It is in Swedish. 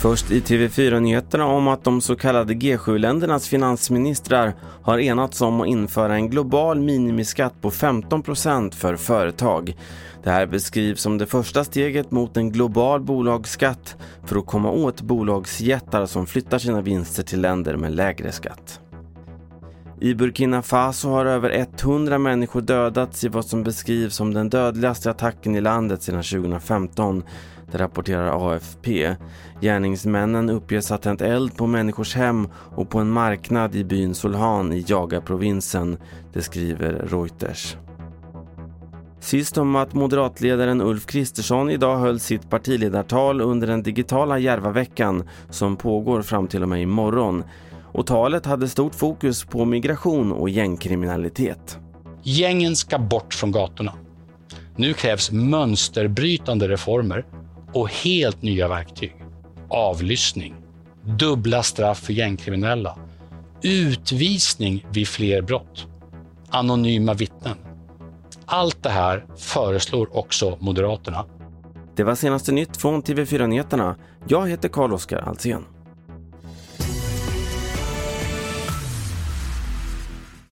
Först i TV4-nyheterna om att de så kallade G7-ländernas finansministrar har enats om att införa en global minimiskatt på 15 för företag. Det här beskrivs som det första steget mot en global bolagsskatt för att komma åt bolagsjättar som flyttar sina vinster till länder med lägre skatt. I Burkina Faso har över 100 människor dödats i vad som beskrivs som den dödligaste attacken i landet sedan 2015. Det rapporterar AFP. Gärningsmännen uppges ha tänt eld på människors hem och på en marknad i byn Solhan i Jaga-provinsen. Det skriver Reuters. Sist om att moderatledaren Ulf Kristersson idag höll sitt partiledartal under den digitala Järvaveckan som pågår fram till och med imorgon. Och talet hade stort fokus på migration och gängkriminalitet. Gängen ska bort från gatorna. Nu krävs mönsterbrytande reformer och helt nya verktyg. Avlyssning, dubbla straff för gängkriminella, utvisning vid fler brott, anonyma vittnen. Allt det här föreslår också Moderaterna. Det var senaste nytt från TV4 Nyheterna. Jag heter Carl-Oskar Alsen.